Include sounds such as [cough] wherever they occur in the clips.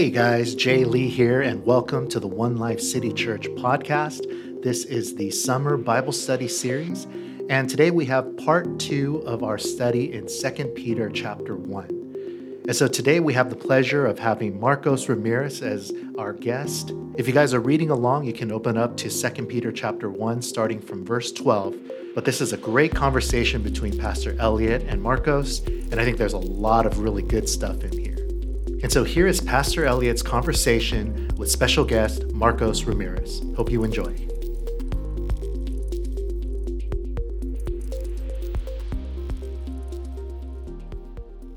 Hey guys, Jay Lee here, and welcome to the One Life City Church podcast. This is the summer Bible study series, and today we have part two of our study in 2 Peter chapter 1. And so today we have the pleasure of having Marcos Ramirez as our guest. If you guys are reading along, you can open up to 2 Peter chapter 1, starting from verse 12. But this is a great conversation between Pastor Elliot and Marcos, and I think there's a lot of really good stuff in here. And so here is Pastor Elliot's conversation with special guest Marcos Ramirez. Hope you enjoy.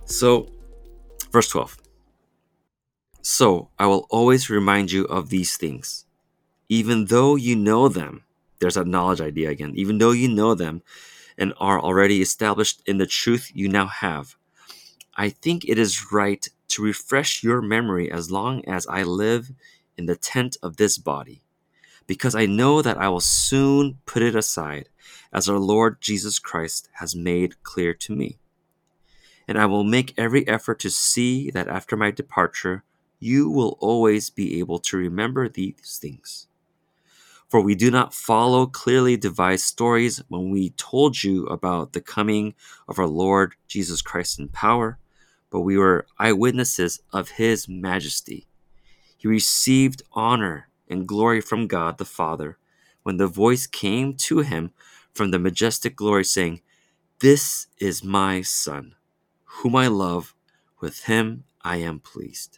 So, verse 12. So I will always remind you of these things, even though you know them. There's that knowledge idea again. Even though you know them and are already established in the truth you now have, I think it is right to refresh your memory as long as I live in the tent of this body, because I know that I will soon put it aside, as our Lord Jesus Christ has made clear to me. And I will make every effort to see that after my departure, you will always be able to remember these things. For we do not follow clearly devised stories when we told you about the coming of our Lord Jesus Christ in power but we were eyewitnesses of his majesty. He received honor and glory from God the Father when the voice came to him from the majestic glory, saying, This is my Son, whom I love, with him I am pleased.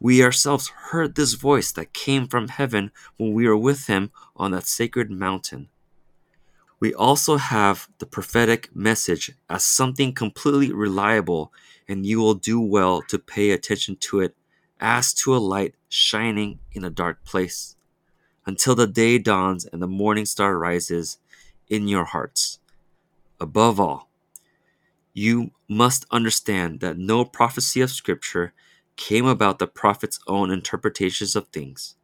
We ourselves heard this voice that came from heaven when we were with him on that sacred mountain. We also have the prophetic message as something completely reliable, and you will do well to pay attention to it as to a light shining in a dark place until the day dawns and the morning star rises in your hearts. Above all, you must understand that no prophecy of Scripture came about the prophet's own interpretations of things.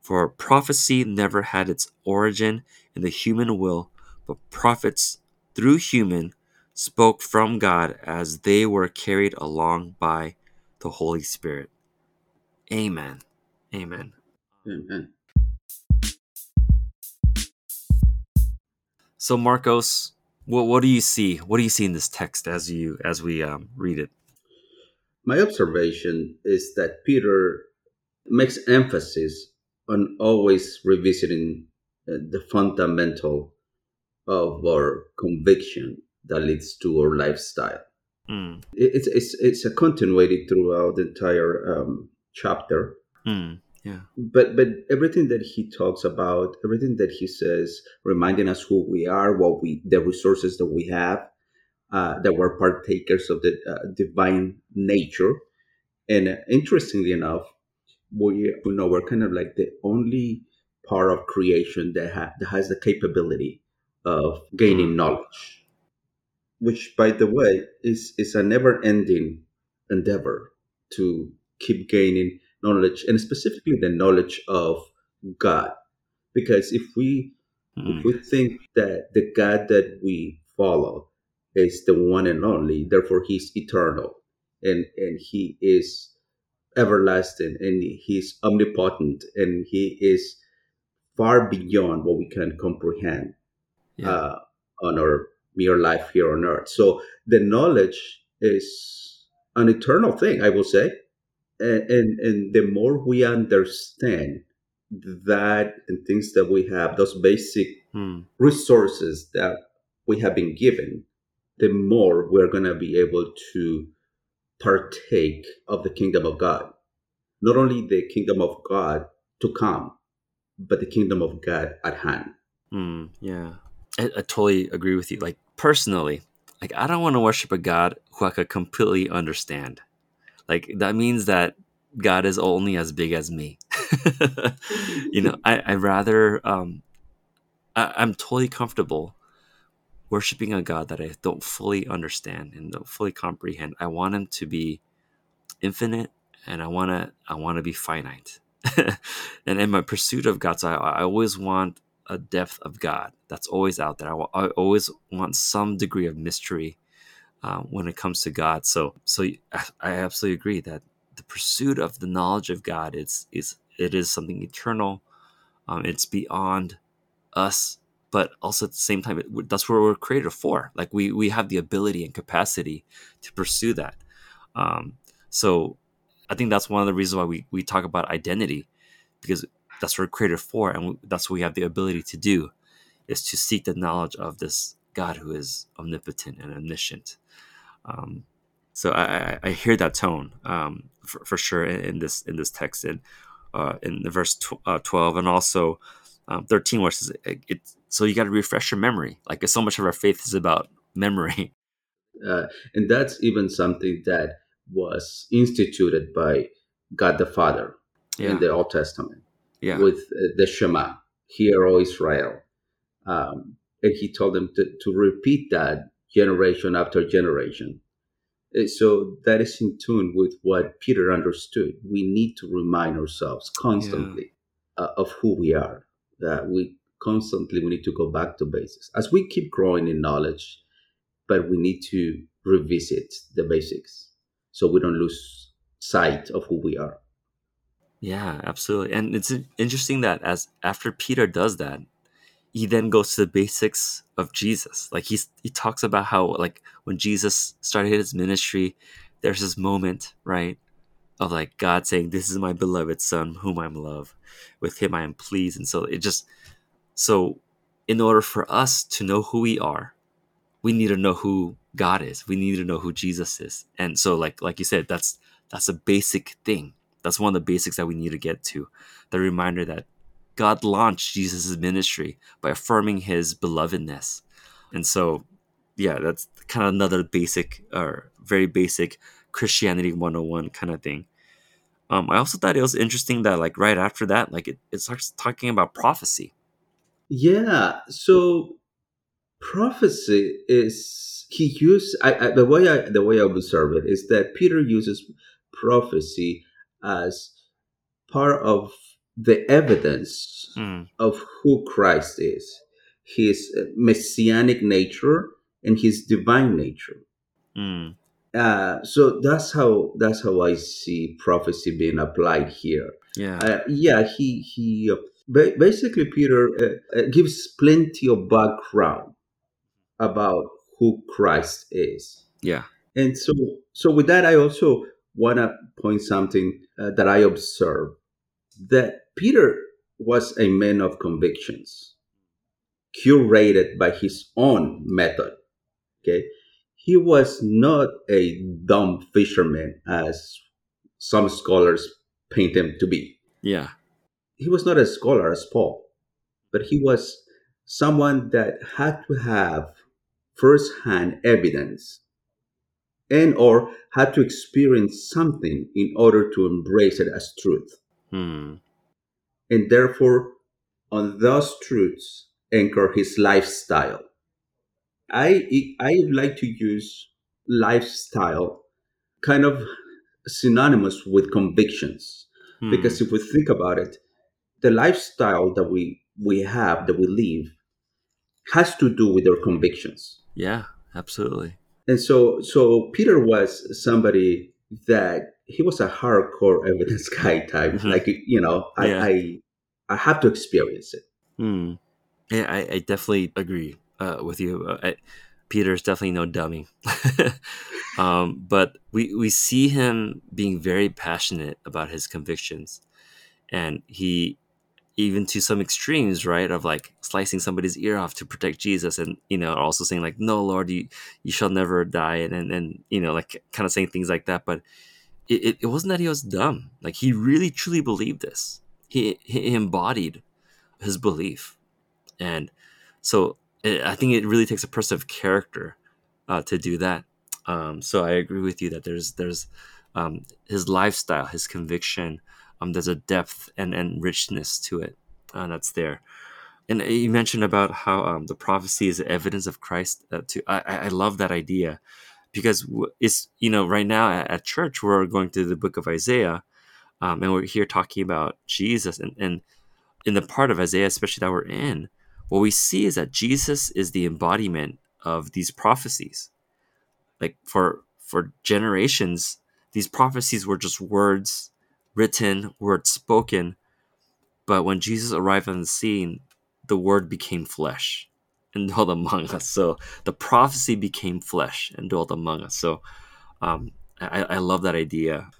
For prophecy never had its origin in the human will but prophets, through human, spoke from God as they were carried along by the Holy Spirit. Amen. Amen. Amen. So Marcos, what what do you see? What do you see in this text as you as we um, read it? My observation is that Peter makes emphasis on always revisiting uh, the fundamental of our conviction that leads to our lifestyle. Mm. It's, it's, it's a continuity throughout the entire um, chapter. Mm. Yeah. But but everything that he talks about, everything that he says, reminding us who we are, what we, the resources that we have, uh, that we're partakers of the uh, divine nature, and uh, interestingly enough, we you know we're kind of like the only part of creation that, ha- that has the capability of gaining knowledge, which, by the way, is, is a never ending endeavor to keep gaining knowledge and specifically the knowledge of God. Because if we mm. if we think that the God that we follow is the one and only, therefore he's eternal and, and he is everlasting and he's omnipotent and he is far beyond what we can comprehend yeah. uh, on our mere life here on earth. So the knowledge is an eternal thing, I will say. And, and, and the more we understand that and things that we have, those basic hmm. resources that we have been given, the more we're going to be able to partake of the kingdom of God. Not only the kingdom of God to come, but the kingdom of God at hand. Mm, yeah. I, I totally agree with you. Like personally, like I don't want to worship a God who I could completely understand. Like that means that God is only as big as me. [laughs] you know, I I rather um, I, I'm totally comfortable worshiping a God that I don't fully understand and don't fully comprehend. I want him to be infinite and I want to I want to be finite. [laughs] and in my pursuit of God, so I, I always want a depth of God that's always out there. I, I always want some degree of mystery uh, when it comes to God. So, so I, absolutely agree that the pursuit of the knowledge of God it's is it is something eternal um, it's beyond us but also at the same time it, that's what we're created for like we we have the ability and capacity to pursue that um, so i think that's one of the reasons why we, we talk about identity because that's what we're created for and that's what we have the ability to do is to seek the knowledge of this god who is omnipotent and omniscient. Um, so I, I, hear that tone um, for, for sure in, in, this in this text and uh, in the verse tw- uh, 12 and also um, 13 where it says it, it so you got to refresh your memory. Like so much of our faith is about memory. [laughs] Uh, and that's even something that was instituted by god the father yeah. in the old testament yeah. with uh, the shema hear o israel um, and he told them to, to repeat that generation after generation uh, so that is in tune with what Peter understood. We need to remind ourselves constantly yeah. uh, of who we are. That we constantly we need to go back to basics as we keep growing in knowledge, but we need to revisit the basics so we don't lose sight of who we are. Yeah, absolutely. And it's interesting that as after Peter does that, he then goes to the basics of Jesus. Like he's he talks about how like when Jesus started his ministry, there's this moment, right? Of like God saying, This is my beloved son whom I'm love. With him I am pleased. And so it just so in order for us to know who we are, we need to know who God is. We need to know who Jesus is. And so like like you said, that's that's a basic thing. That's one of the basics that we need to get to. The reminder that God launched Jesus' ministry by affirming his belovedness. And so, yeah, that's kind of another basic or very basic Christianity 101 kind of thing. Um, I also thought it was interesting that, like, right after that, like, it, it starts talking about prophecy. Yeah. So, prophecy is he used I, I, the way I the way I observe it is that Peter uses prophecy as part of the evidence mm. of who Christ is, his messianic nature and his divine nature. Mm. Uh, so that's how that's how I see prophecy being applied here. Yeah, uh, yeah. He he. Uh, basically, Peter uh, uh, gives plenty of background about who Christ is. Yeah, and so so with that, I also want to point something uh, that I observe that Peter was a man of convictions, curated by his own method. Okay. He was not a dumb fisherman as some scholars paint him to be. Yeah. He was not a scholar as Paul, but he was someone that had to have first-hand evidence and or had to experience something in order to embrace it as truth. Hmm and therefore on those truths anchor his lifestyle. I I like to use lifestyle kind of synonymous with convictions hmm. because if we think about it, the lifestyle that we we have that we live has to do with our convictions. Yeah, absolutely. And so so Peter was somebody that he was a hardcore evidence [laughs] guy type. Mm-hmm. Like you know, I, yeah. I I have to experience it. Hmm. Yeah, I, I, definitely agree uh, with you. Uh, I, Peter's definitely no dummy. [laughs] um, but we we see him being very passionate about his convictions, and he even to some extremes, right? Of like slicing somebody's ear off to protect Jesus, and you know, also saying like, "No, Lord, you you shall never die," and and, and you know, like kind of saying things like that. But it, it wasn't that he was dumb; like he really truly believed this he, he embodied his belief and so it, i think it really takes a person of character uh, to do that um, so i agree with you that there's there's um, his lifestyle his conviction um, there's a depth and, and richness to it uh, that's there and you mentioned about how um, the prophecy is evidence of christ uh, too I, I love that idea because it's you know right now at, at church we're going through the book of isaiah um, and we're here talking about Jesus. And, and in the part of Isaiah, especially that we're in, what we see is that Jesus is the embodiment of these prophecies. Like for for generations, these prophecies were just words written, words spoken. But when Jesus arrived on the scene, the word became flesh and dwelt among us. So the prophecy became flesh and dwelt among us. So um, I, I love that idea.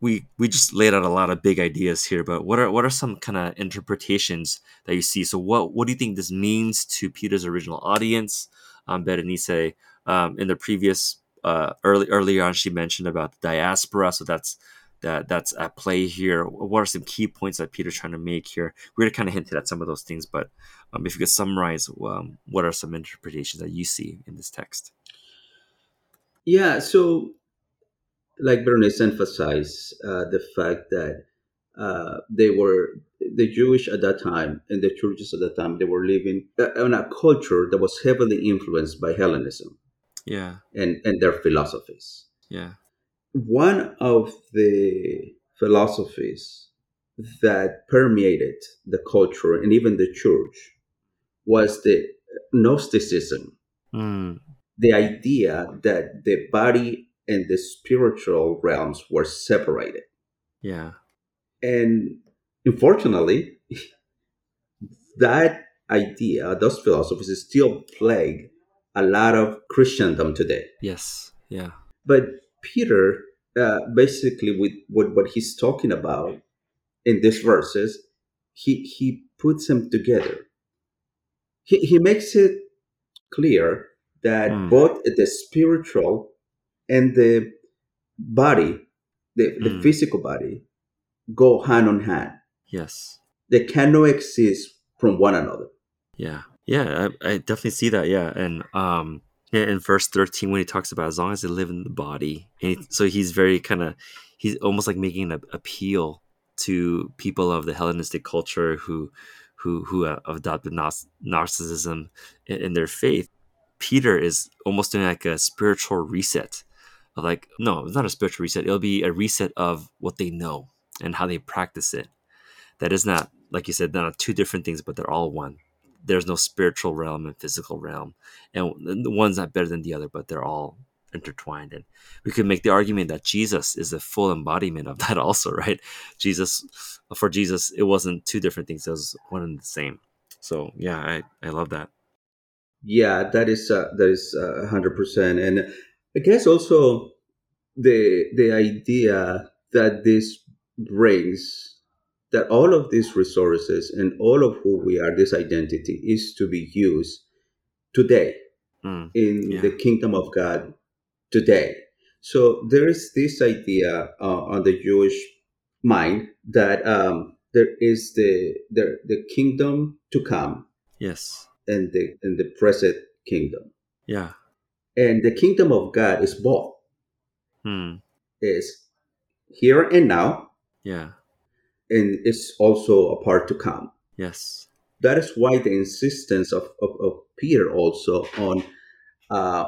We we just laid out a lot of big ideas here, but what are what are some kind of interpretations that you see? So what what do you think this means to Peter's original audience? Um, Berenice, um, in the previous uh, early earlier on, she mentioned about the diaspora, so that's that that's at play here. What are some key points that Peter's trying to make here? We already kind of hinted at some of those things, but um, if you could summarize, um, what are some interpretations that you see in this text? Yeah, so like Bernice emphasized, uh, the fact that uh, they were the Jewish at that time and the churches at that time they were living uh, in a culture that was heavily influenced by Hellenism. Yeah, and and their philosophies. Yeah, one of the philosophies that permeated the culture and even the church was the Gnosticism. mm. The idea that the body and the spiritual realms were separated. Yeah. And unfortunately, [laughs] that idea, those philosophies, still plague a lot of Christendom today. Yes. Yeah. But Peter, uh, basically, with, with what he's talking about in these verses, he, he puts them together. He, he makes it clear that Mm. both the spiritual and the body, the, the Mm. physical body, go hand on hand. Yes. They cannot exist from one another. Yeah. Yeah. I, I definitely see that. Yeah. And um, yeah, in verse thirteen, when he talks about as long as they live in the body, and he, so he's very kind of he's almost like making an appeal to people of the Hellenistic culture who who who uh, adopted Gnosticism in, in their faith. Peter is almost doing like a spiritual reset of like no, it's not a spiritual reset. It'll be a reset of what they know and how they practice it. That is not like you said, not two different things, but they're all one. There's no spiritual realm and physical realm, and the one's not better than the other, but they're all intertwined. And we could make the argument that Jesus is a full embodiment of [laughs] that, also, right? Jesus, for Jesus, it wasn't two different things; it was one and the same. So, yeah, I I love that. Yeah, that is uh, that is a hundred percent, and I guess also the the idea that this brings that all of these resources and all of who we are, this identity, is to be used today Mm, in Yeah. the kingdom of God today. So there is this idea uh, on the Jewish mind that um, there is the, the the kingdom to come yes, and the and the present kingdom. yeah, And the kingdom of God is both. mm, Is here and now, yeah, and it's also a part to come. yes, That is why the insistence of, of, of Peter also on uh,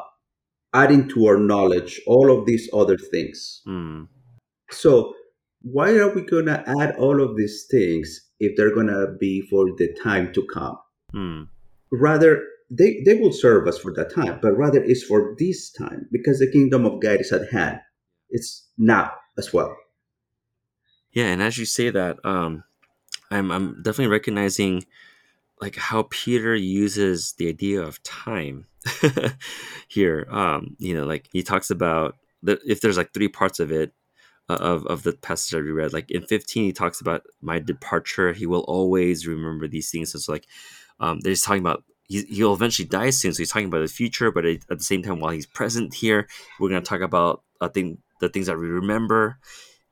adding to our knowledge all of these other things. mm, So why are we gonna add all of these things if they're gonna be for the time to come? mm, Rather, they, they will serve us for that time, but rather it's for this time because the kingdom of God is at hand. It's now as well. Yeah. And as you say that, um, I'm I'm definitely recognizing like how Peter uses the idea of time [laughs] here. Um, you know, like he talks about that if there's like three parts of it uh, of of the passage that we read. Like in 15, he talks about my departure. He will always remember these things. So it's like um, they're just talking about. He, he'll eventually die soon, so he's talking about the future. But at the same time, while he's present here, we're going to talk about I think the things that we remember.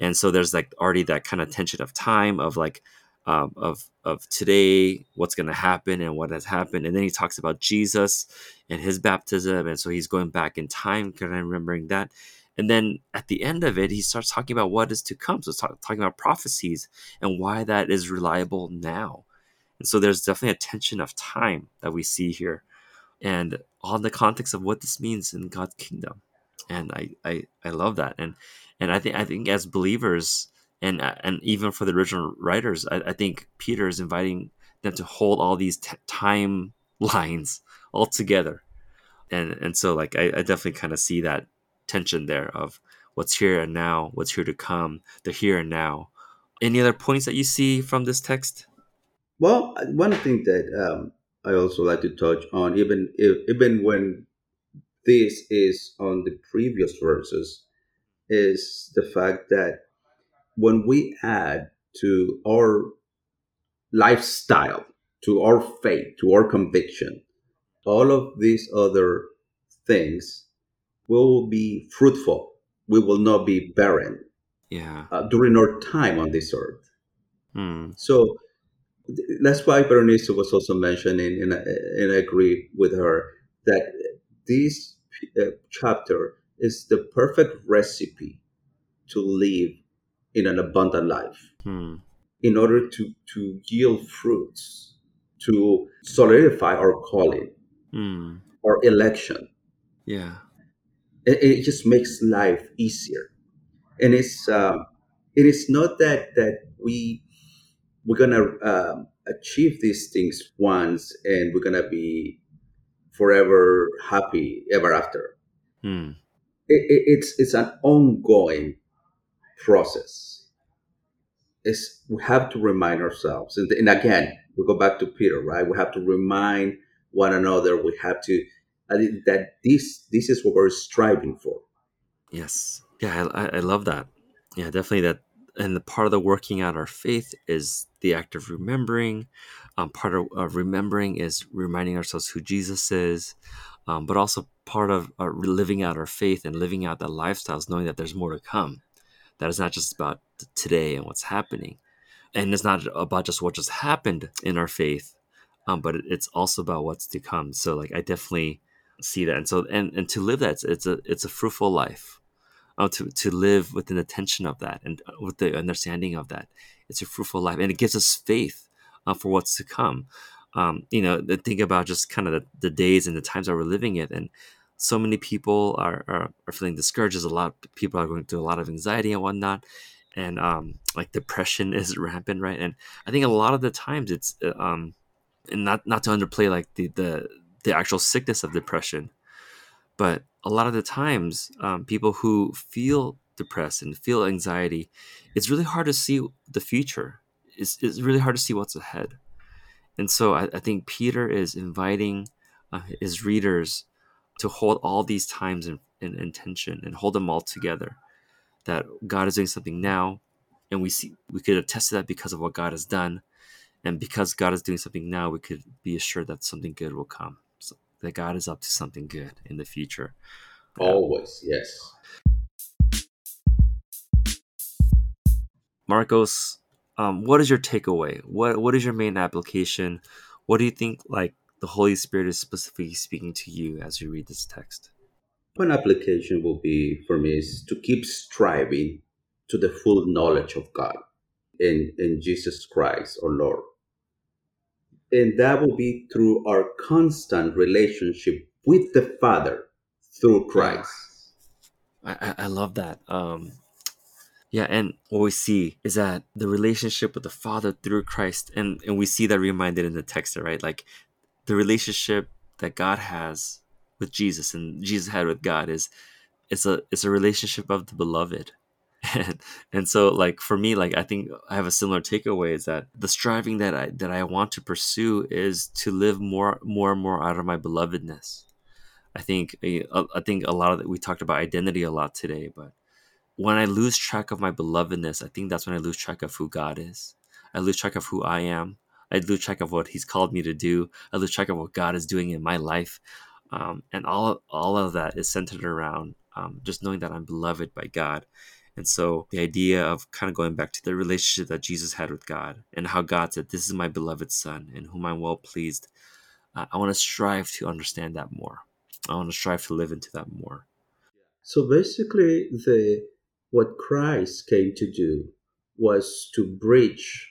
And so there's like already that kind of tension of time of like um, of of today, what's going to happen and what has happened, and then he talks about Jesus and his baptism, and so he's going back in time, kind of remembering that, and then at the end of it, he starts talking about what is to come. So talk, talking about prophecies and why that is reliable now, and so there's definitely a tension of time that we see here, and all in the context of what this means in God's kingdom, and I I, I love that, and and I think I think as believers and and even for the original writers, I, I think Peter is inviting them to hold all these t- timelines [laughs] all together, and and so like I, I definitely kind of see that tension there of what's here and now, what's here to come, the here and now. Any other points that you see from this text? Well, one thing that um, I also like to touch on, even if, even when this is on the previous verses, is the fact that when we add to our lifestyle, to our faith, to our conviction, all of these other things will be fruitful. We will not be barren Yeah. uh, during our time on this earth. Hmm. So that's why Berenice was also mentioning, and, I- and I agree with her, that this uh, chapter is the perfect recipe to live in an abundant life Hmm. in order to, to yield fruits, to solidify our calling, Hmm. our election. Yeah. It, it just makes life easier. And it's um, it is not that that we we're gonna um, achieve these things once and we're gonna be forever happy ever after. Hmm. It, it, it's it's an ongoing process. It's we have to remind ourselves, and, and again, we go back to Peter, right? We have to remind one another. We have to that this this is what we're striving for. Yes. Yeah, I, I I love that. Yeah, definitely that. And the part of the working out our faith is the act of remembering. Um, part of, remembering is reminding ourselves who Jesus is, um, but also part of uh, living out our faith and living out the lifestyles, knowing that there's more to come. That is not just about today and what's happening, and it's not about just what just happened in our faith, um, but it's also about what's to come. So, like, I definitely see that, and so and and to live that, it's, it's a it's a fruitful life uh, to to live with an attention of that and uh, with the understanding of that. It's a fruitful life, and it gives us faith uh, for what's to come. Um, you know, think about just kind of the, the days and the times that we're living in, and so many people are, are are feeling discouraged. There's a lot of people are going through a lot of anxiety and whatnot, and um, like depression [laughs] is rampant, right? And I think a lot of the times it's uh, um, and not not to underplay like the the the actual sickness of depression, but a lot of the times um, people who feel depressed and feel anxiety it's really hard to see the future it's, it's really hard to see what's ahead and so i, I think peter is inviting uh, his readers to hold all these times in, in intention and hold them all together that god is doing something now and we see we could attest to that because of what god has done and because god is doing something now we could be assured that something good will come so, that god is up to something good in the future Yeah. Always, yes. Marcos, um, what is your takeaway? What what is your main application? What do you think like the Holy Spirit is specifically speaking to you as you read this text? One application will be for me is to keep striving to the full knowledge of God in, in Jesus Christ, our Lord. And that will be through our constant relationship with the Father through Christ. I, I, I love that. Um, yeah, and what we see is that the relationship with the Father through Christ, and, and we see that reminded in the text, right? Like the relationship that God has with Jesus and Jesus had with God is it's a it's a relationship of the beloved. [laughs] And, and so like for me like i think i have a similar takeaway is that the striving that i that i want to pursue is to live more more and more out of my belovedness i think eh, i think a lot of that we talked about identity a lot today but when i lose track of my belovedness i think that's when i lose track of who god is i lose track of who i am i lose track of what he's called me to do i lose track of what god is doing in my life um, and all all of that is centered around um, just knowing that i'm beloved by god and so the idea of kind of going back to the relationship that Jesus had with God and how God said, This is my beloved Son in whom I'm well pleased. Uh, I want to strive to understand that more. I want to strive to live into that more. So basically, the what Christ came to do was to bridge,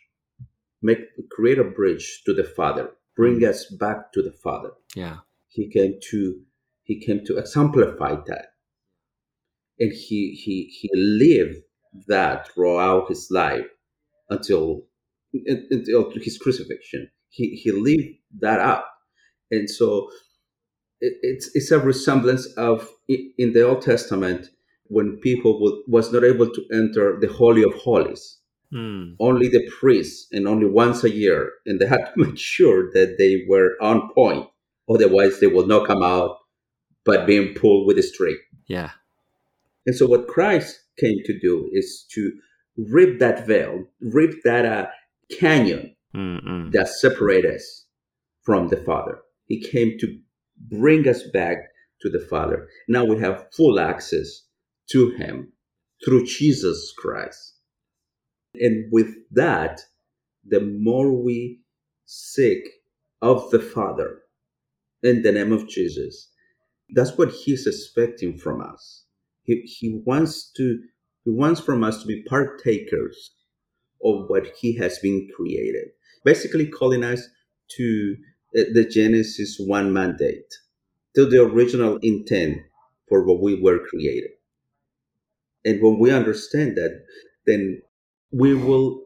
make create a bridge to the Father, bring mm. us back to the Father. Yeah. He came to he came to exemplify that. And he he he lived that throughout his life until until his crucifixion. He he lived that out. And so it, it's it's a resemblance of in the Old Testament when people would, was not able to enter the holy of holies. Mm. Only the priests, and only once a year, and they had to [laughs] make sure that they were on point. Otherwise, they would not come out, but being pulled with a string. Yeah. And so, what Christ came to do is to rip that veil, rip that uh, canyon Mm-mm. that separates us from the Father. He came to bring us back to the Father. Now we have full access to Him through Jesus Christ. And with that, the more we seek of the Father in the name of Jesus, that's what He's expecting from us. He, he wants to he wants from us to be partakers of what he has been created basically calling us to the genesis 1 mandate to the original intent for what we were created and when we understand that then we will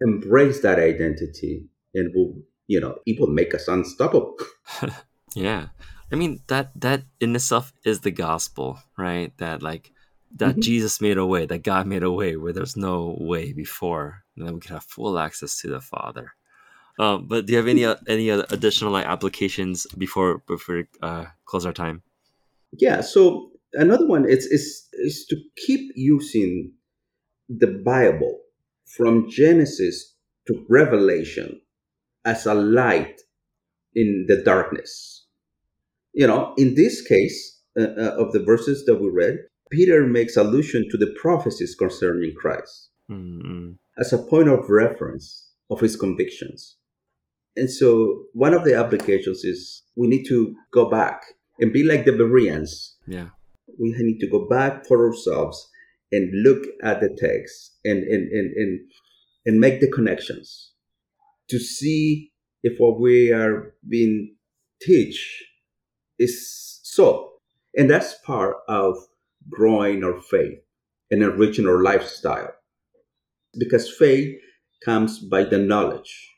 embrace that identity and will you know it will make us unstoppable [laughs] yeah. I mean that that in itself is the gospel, right? That like that Mhm. Jesus made a way, that God made a way where there's no way before, and then we can have full access to the Father. Um, but do you have any uh, any additional like applications before before uh, close our time? Yeah. So another one is is is to keep using the Bible from Genesis to Revelation as a light in the darkness. You know, in this case uh, uh, of the verses that we read, Peter makes allusion to the prophecies concerning Christ Mm-mm. as a point of reference of his convictions. And so one of the applications is we need to go back and be like the Bereans Yeah. We need to go back for ourselves and look at the text and and and and, and make the connections to see if what we are being teach is so. And that's part of growing our faith and enriching our lifestyle. Because faith comes by the knowledge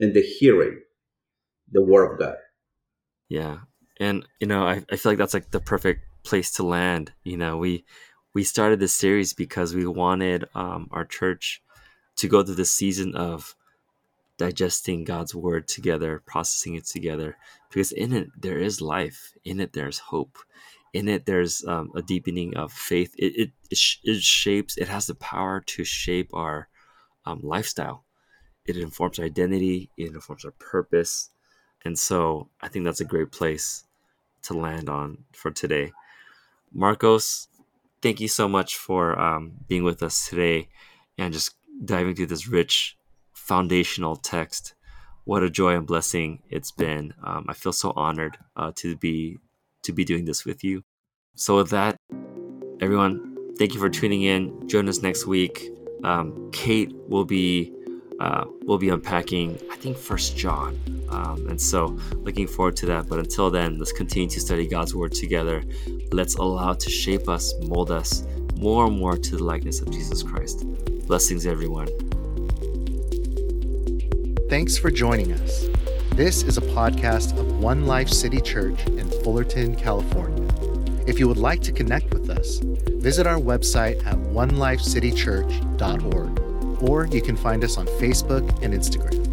and the hearing the word of god. Yeah. And you know, I, I feel like that's like the perfect place to land. You know, we we started this series because we wanted um, our church to go through the season of digesting God's word together, processing it together, because in it there is life, in it there's hope, in it there's um, a deepening of faith. It it, it, sh- it shapes, it has the power to shape our um, lifestyle. It informs our identity, it informs our purpose, and so I think that's a great place to land on for today. Marcos, thank you so much for um, being with us today and just diving through this rich foundational text. What a joy and blessing it's been. Um, I feel so honored uh, to be to be doing this with you. So with that, everyone, thank you for tuning in. Join us next week. Um, Kate will be uh, will be unpacking, I think, First John, um, and so looking forward to that. But until then, let's continue to study God's Word together. Let's allow it to shape us, mold us more and more to the likeness of Jesus Christ. Blessings, everyone. Thanks for joining us. This is a podcast of One Life City Church in Fullerton, California. If you would like to connect with us, visit our website at onelifecitychurch.org or you can find us on Facebook and Instagram.